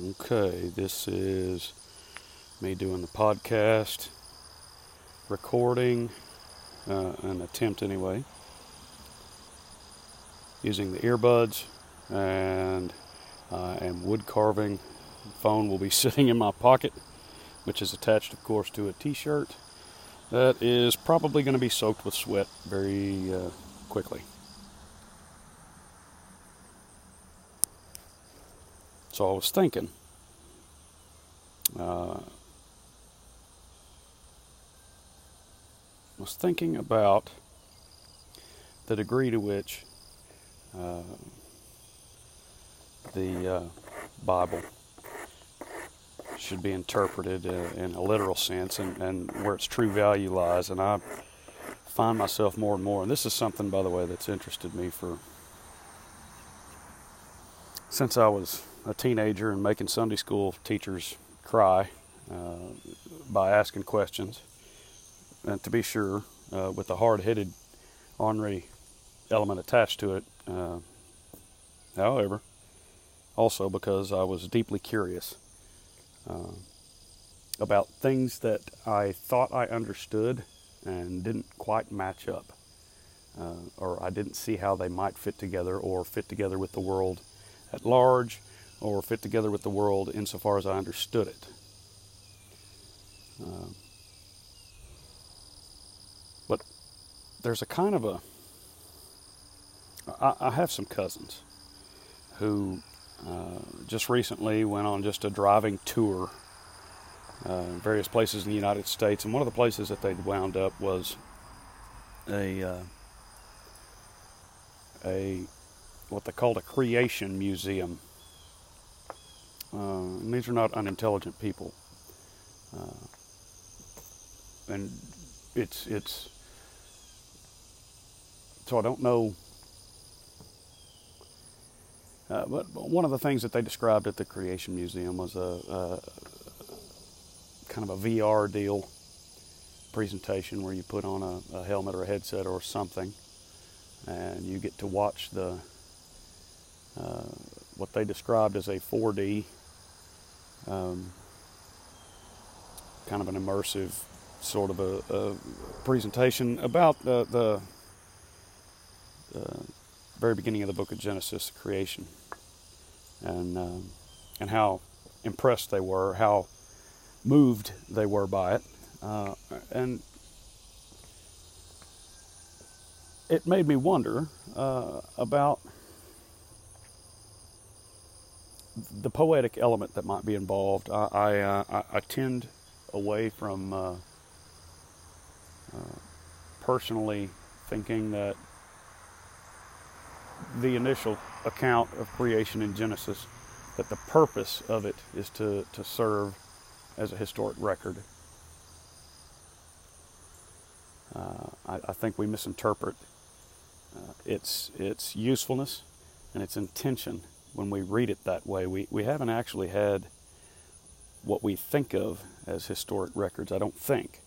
Okay, this is me doing the podcast, recording, uh, an attempt anyway, using the earbuds, and I am wood carving. Phone will be sitting in my pocket, which is attached, of course, to a t shirt that is probably going to be soaked with sweat very uh, quickly. So I was thinking, was thinking about the degree to which uh, the uh, Bible should be interpreted in a literal sense and, and where its true value lies. And I find myself more and more, and this is something, by the way, that's interested me for since I was a teenager and making Sunday school teachers cry uh, by asking questions. And to be sure, uh, with the hard headed ornery element attached to it. Uh, however, also because I was deeply curious uh, about things that I thought I understood and didn't quite match up. Uh, or I didn't see how they might fit together or fit together with the world at large or fit together with the world insofar as I understood it. Uh, there's a kind of a. I, I have some cousins who uh, just recently went on just a driving tour uh, various places in the United States, and one of the places that they wound up was a uh, a what they called a creation museum. Uh, and these are not unintelligent people, uh, and it's it's so I don't know. Uh, but one of the things that they described at the Creation Museum was a, a kind of a VR deal presentation where you put on a, a, helmet or a headset or something, and you get to watch the uh, what they described as a 4D um, kind of an immersive sort of a, a presentation about the, the, the, very beginning of the book of Genesis, creation, and um, and how impressed they were, how moved they were by it, uh, and it made me wonder uh, about the poetic element that might be involved. I I, uh, I, I tend away from uh, uh, personally thinking that the initial account of creation in Genesis, that the purpose of it is to, to serve as a historic record. Uh, I, I, think we misinterpret uh, its its usefulness and its intention when we read it that way. We we haven't actually had what we think of as historic records. I don't think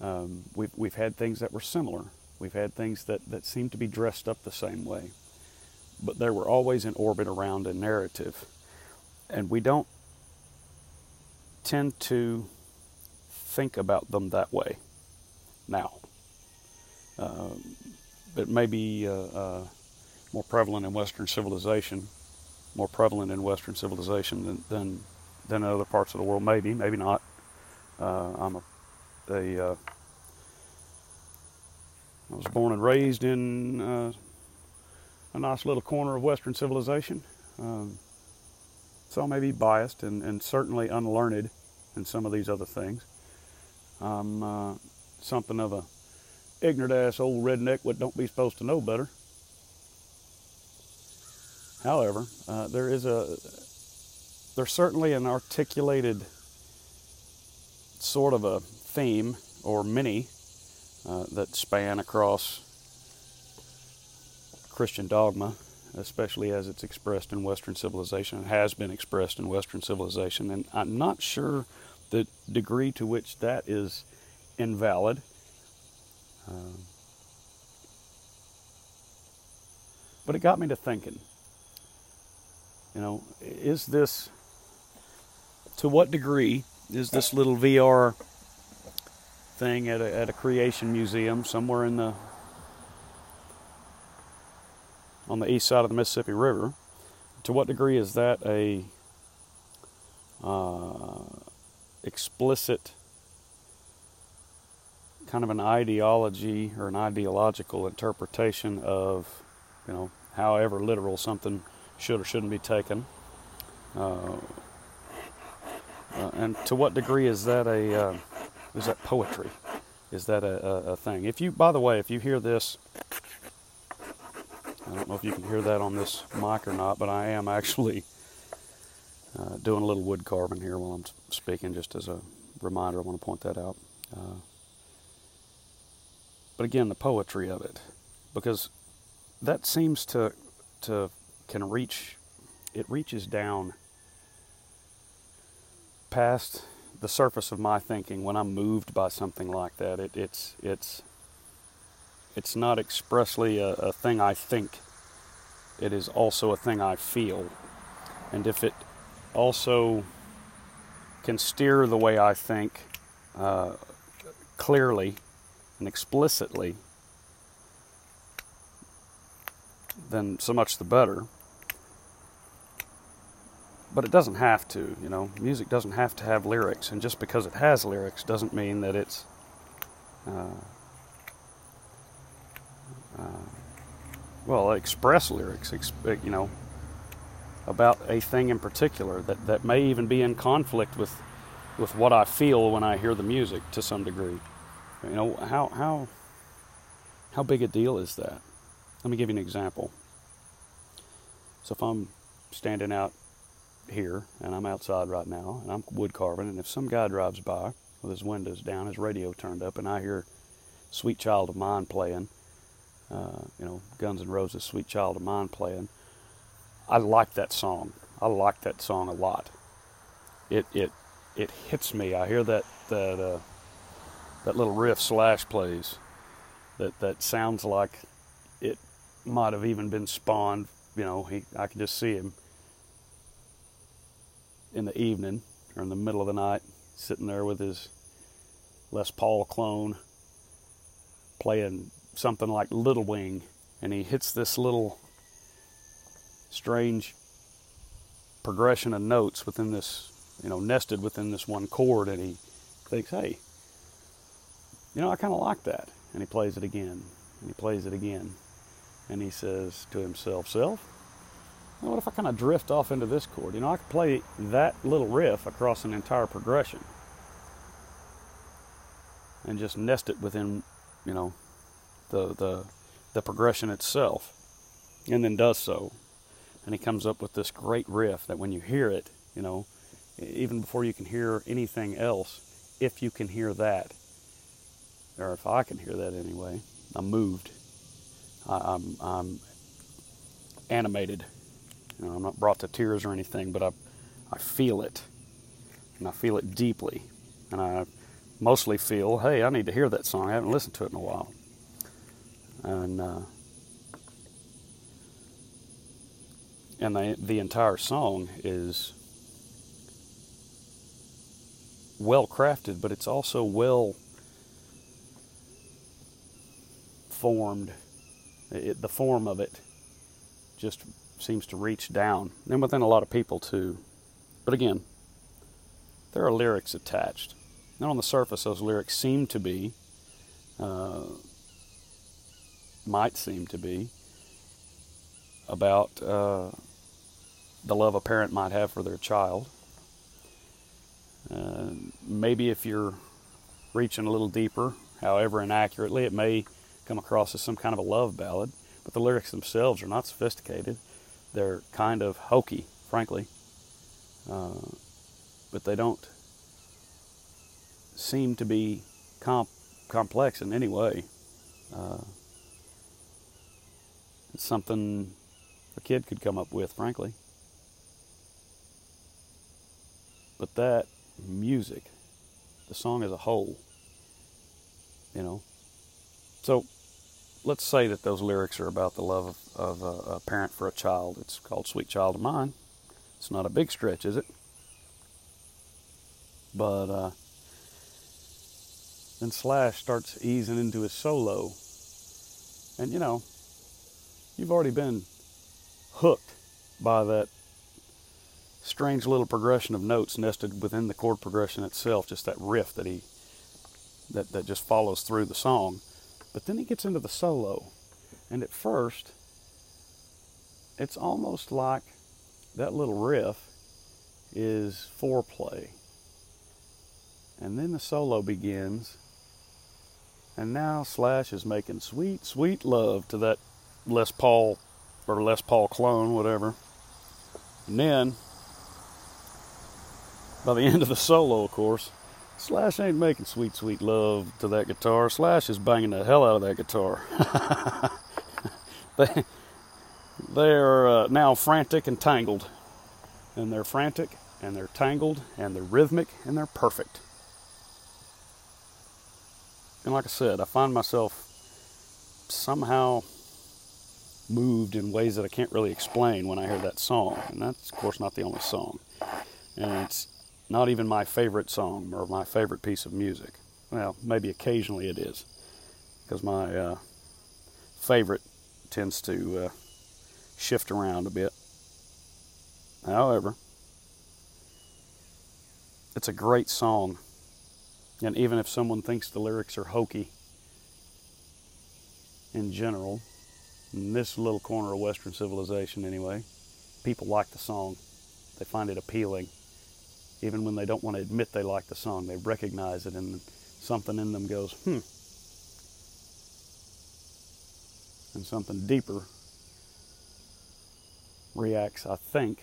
um, we've we've had things that were similar. We've had things that that seem to be dressed up the same way but they were always in orbit around a narrative. And we don't tend to think about them that way now. Uh, it may be uh, uh, more prevalent in Western civilization, more prevalent in Western civilization than, than, than other parts of the world. Maybe, maybe not. Uh, I'm a, a uh, I was born and raised in uh, a nice little corner of Western civilization. Um, so I may be biased and, and, certainly unlearned in some of these other things. I'm uh, something of a ignorant ass old redneck what don't be supposed to know better. However, uh, there is a there's certainly an articulated sort of a theme or many uh, that span across Christian dogma, especially as it's expressed in Western civilization, has been expressed in Western civilization. And I'm not sure the degree to which that is invalid. Um, but it got me to thinking, you know, is this to what degree is this little VR thing at a, at a creation museum somewhere in the on the east side of the Mississippi River? To what degree is that a uh, explicit kind of an ideology or an ideological interpretation of, you know, however literal something should or shouldn't be taken. Uh, uh, and to what degree is that a uh, is that poetry? Is that a, a, a, thing? If you, by the way, if you hear this, I don't know if you can hear that on this mic or not, but I am actually uh, doing a little wood carving here while I'm speaking, just as a reminder. I want to point that out. Uh, but again, the poetry of it, because that seems to to can reach, it reaches down past the surface of my thinking when I'm moved by something like that. It, it's it's it's not expressly a, a thing I think. It is also a thing I feel, and if it also can steer the way I think uh, clearly and explicitly, then so much the better. But it doesn't have to, you know. Music doesn't have to have lyrics, and just because it has lyrics doesn't mean that it's. Uh, Uh, well, express lyrics, uh, you know, about a thing in particular that, that may even be in conflict with, with what I feel when I hear the music to some degree. You know, how, how, how big a deal is that? Let me give you an example. So if I'm standing out here and I'm outside right now and I'm wood carving, and if some guy drives by with his windows down, his radio turned up, and I hear Sweet Child of Mine playing, uh, you know, Guns N' Roses' Sweet Child of Mine playing, I like that song. I like that song a lot. It it it hits me. I hear that that uh, that little riff Slash plays. That that sounds like it might have even been spawned. You know, he I can just see him in the evening or in the middle of the night, sitting there with his Les Paul clone, playing something like Little Wing, and he hits this little strange progression of notes within this, you know, nested within this one chord, and he thinks, hey, you know, I kind of like that. And he plays it again, and he plays it again, and he says to himself, self, well, what if I kind of drift off into this chord? You know, I could play that little riff across an entire progression and just nest it within, you know, the the the progression itself, and then does so and he comes up with this great riff that when you hear it, you know, even before you can hear anything else, if you can hear that, or if I can hear that anyway, I'm moved. I, am I'm, I'm animated. You know, I'm not brought to tears or anything, but I, I feel it, and I feel it deeply, and I mostly feel, hey, I need to hear that song. I haven't listened to it in a while, and. Uh, and the the entire song is well crafted, but it's also well formed. It, the form of it just seems to reach down, and within a lot of people too. But again, there are lyrics attached. And on the surface, those lyrics seem to be, uh, might seem to be, about. Uh, the love a parent might have for their child. Uh, maybe if you're reaching a little deeper, however inaccurately, it may come across as some kind of a love ballad, but the lyrics themselves are not sophisticated. They're kind of hokey, frankly, uh, but they don't seem to be comp- complex in any way. Uh, it's something a kid could come up with, frankly. But that music, the song as a whole, you know. So let's say that those lyrics are about the love of, of a, a parent for a child. It's called Sweet Child of Mine. It's not a big stretch, is it? But uh, then Slash starts easing into his solo. And you know, you've already been hooked by that strange little progression of notes nested within the chord progression itself, just that riff that he that, that just follows through the song. But then he gets into the solo, and at first, it's almost like that little riff is foreplay. And then the solo begins, and now Slash is making sweet, sweet love to that Les Paul or Les Paul clone, whatever. And then, by the end of the solo, of course, Slash ain't making sweet, sweet love to that guitar. Slash is banging the hell out of that guitar. they, they are uh, now frantic and tangled. And they're frantic, and they're tangled, and they're rhythmic, and they're perfect. And like I said, I find myself somehow moved in ways that I can't really explain when I hear that song. And that's, of course, not the only song. And it's not even my favorite song or my favorite piece of music. Well, maybe occasionally it is, because my uh, favorite tends to uh, shift around a bit. However, it's a great song, and even if someone thinks the lyrics are hokey in general, in this little corner of Western civilization anyway, people like the song. They find it appealing even when they don't want to admit they like the song. They recognize it, and something in them goes, hmm. And something deeper reacts, I think,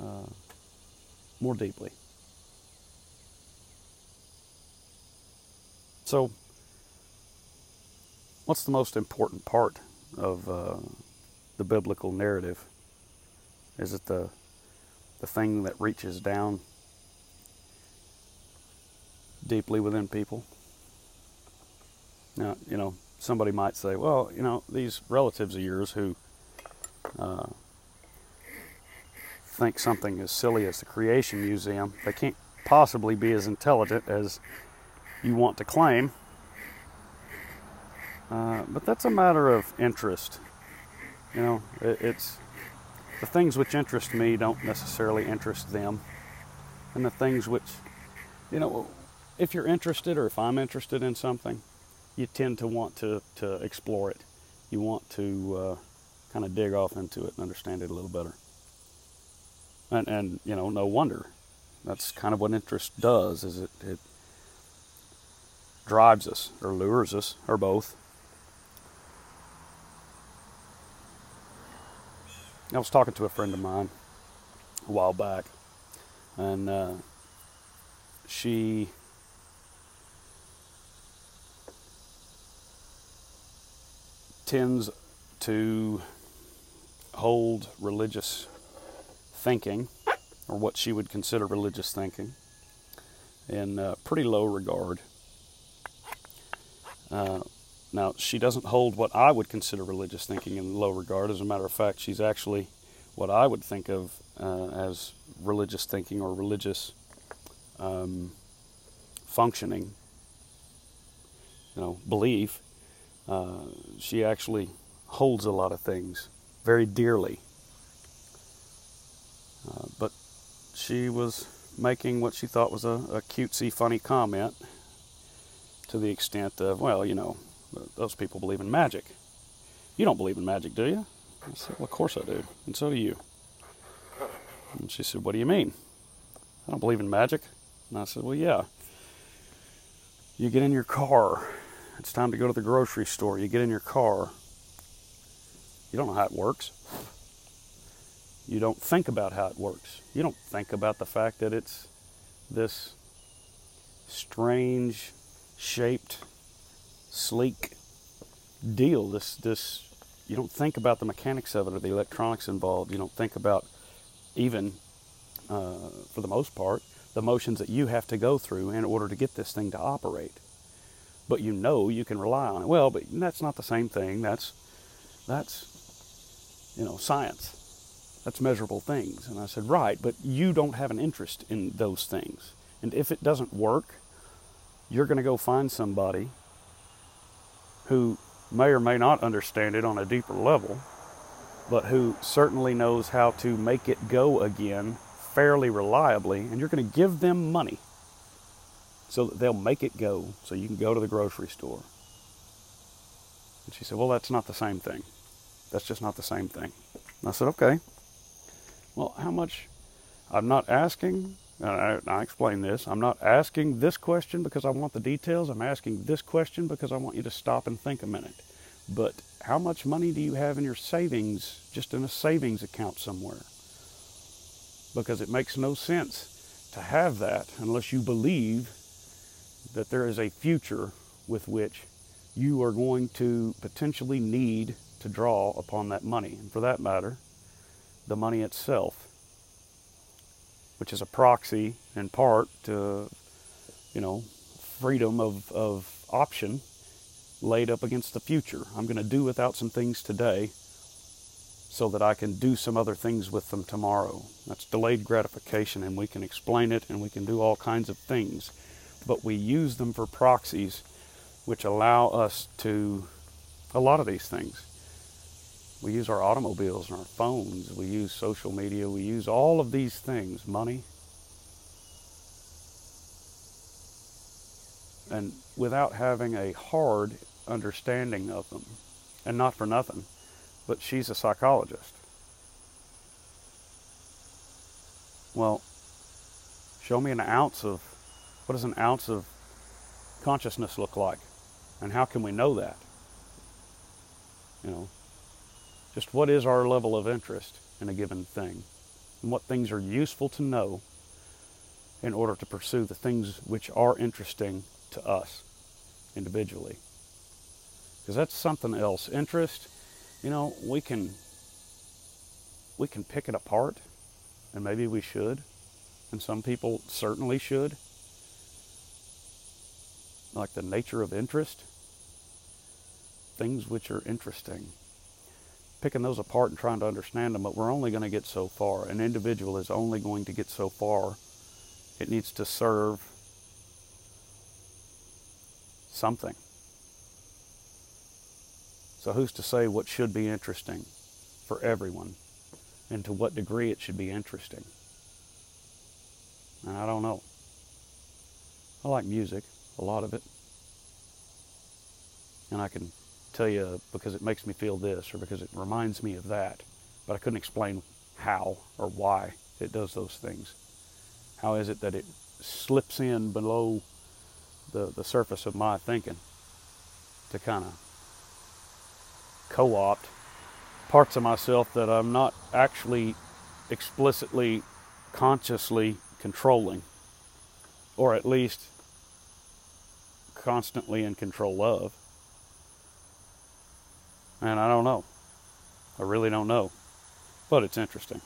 uh, more deeply. So, what's the most important part of uh, the biblical narrative? Is it the the thing that reaches down deeply within people. Now, you know, somebody might say, well, you know, these relatives of yours who uh, think something as silly as the Creation Museum, they can't possibly be as intelligent as you want to claim. Uh, but that's a matter of interest. You know, it, it's the things which interest me don't necessarily interest them. And the things which, you know, if you're interested or if I'm interested in something, you tend to want to, to explore it. You want to uh, kind of dig off into it and understand it a little better. And, and, you know, no wonder. That's kind of what interest does, is it, it drives us or lures us or both I was talking to a friend of mine a while back, and uh, she tends to hold religious thinking, or what she would consider religious thinking, in uh, pretty low regard. Uh, now, she doesn't hold what I would consider religious thinking in low regard. As a matter of fact, she's actually what I would think of uh, as religious thinking or religious um, functioning, you know, belief. Uh, she actually holds a lot of things very dearly. Uh, but she was making what she thought was a, a cutesy, funny comment to the extent of, well, you know, those people believe in magic. You don't believe in magic, do you? I said, Well, of course I do, and so do you. And she said, What do you mean? I don't believe in magic. And I said, Well, yeah. You get in your car. It's time to go to the grocery store. You get in your car. You don't know how it works. You don't think about how it works. You don't think about the fact that it's this strange shaped sleek deal. This this you don't think about the mechanics of it or the electronics involved. You don't think about even uh, for the most part the motions that you have to go through in order to get this thing to operate. But you know you can rely on it. Well, but that's not the same thing. That's that's you know science. That's measurable things. And I said, Right, but you don't have an interest in those things. And if it doesn't work, you're going to go find somebody who may or may not understand it on a deeper level, but who certainly knows how to make it go again fairly reliably, and you're going to give them money so that they'll make it go so you can go to the grocery store. And she said, Well, that's not the same thing. That's just not the same thing. And I said, Okay. Well, how much? I'm not asking, I, I explain this, I'm not asking this question because I want the details. I'm asking this question because I want you to stop and think a minute. But how much money do you have in your savings, just in a savings account somewhere? Because it makes no sense to have that unless you believe that there is a future with which you are going to potentially need to draw upon that money. And for that matter, the money itself, which is a proxy in part to, you know, freedom of, of option laid up against the future. I'm going to do without some things today so that I can do some other things with them tomorrow. That's delayed gratification, and we can explain it and we can do all kinds of things but we use them for proxies which allow us to a lot of these things. We use our automobiles and our phones, we use social media, we use all of these things, money. And without having a hard understanding of them. And not for nothing, but she's a psychologist. Well, show me an ounce of what does an ounce of consciousness look like? And how can we know that? You know, just what is our level of interest in a given thing? And what things are useful to know in order to pursue the things which are interesting to us individually. Because that's something else. Interest, you know, we can we can pick it apart and maybe we should. And some people certainly should like the nature of interest, things which are interesting. Picking those apart and trying to understand them, but we're only going to get so far. An individual is only going to get so far. It needs to serve something. So, who's to say what should be interesting for everyone and to what degree it should be interesting? And I don't know. I like music a lot of it. And I can tell you because it makes me feel this or because it reminds me of that. But I couldn't explain how or why it does those things. How is it that it slips in below the, the surface of my thinking to kind of co opt parts of myself that I'm not actually explicitly, consciously controlling, or at least constantly in control of. And I don't know. I really don't know. But it's interesting.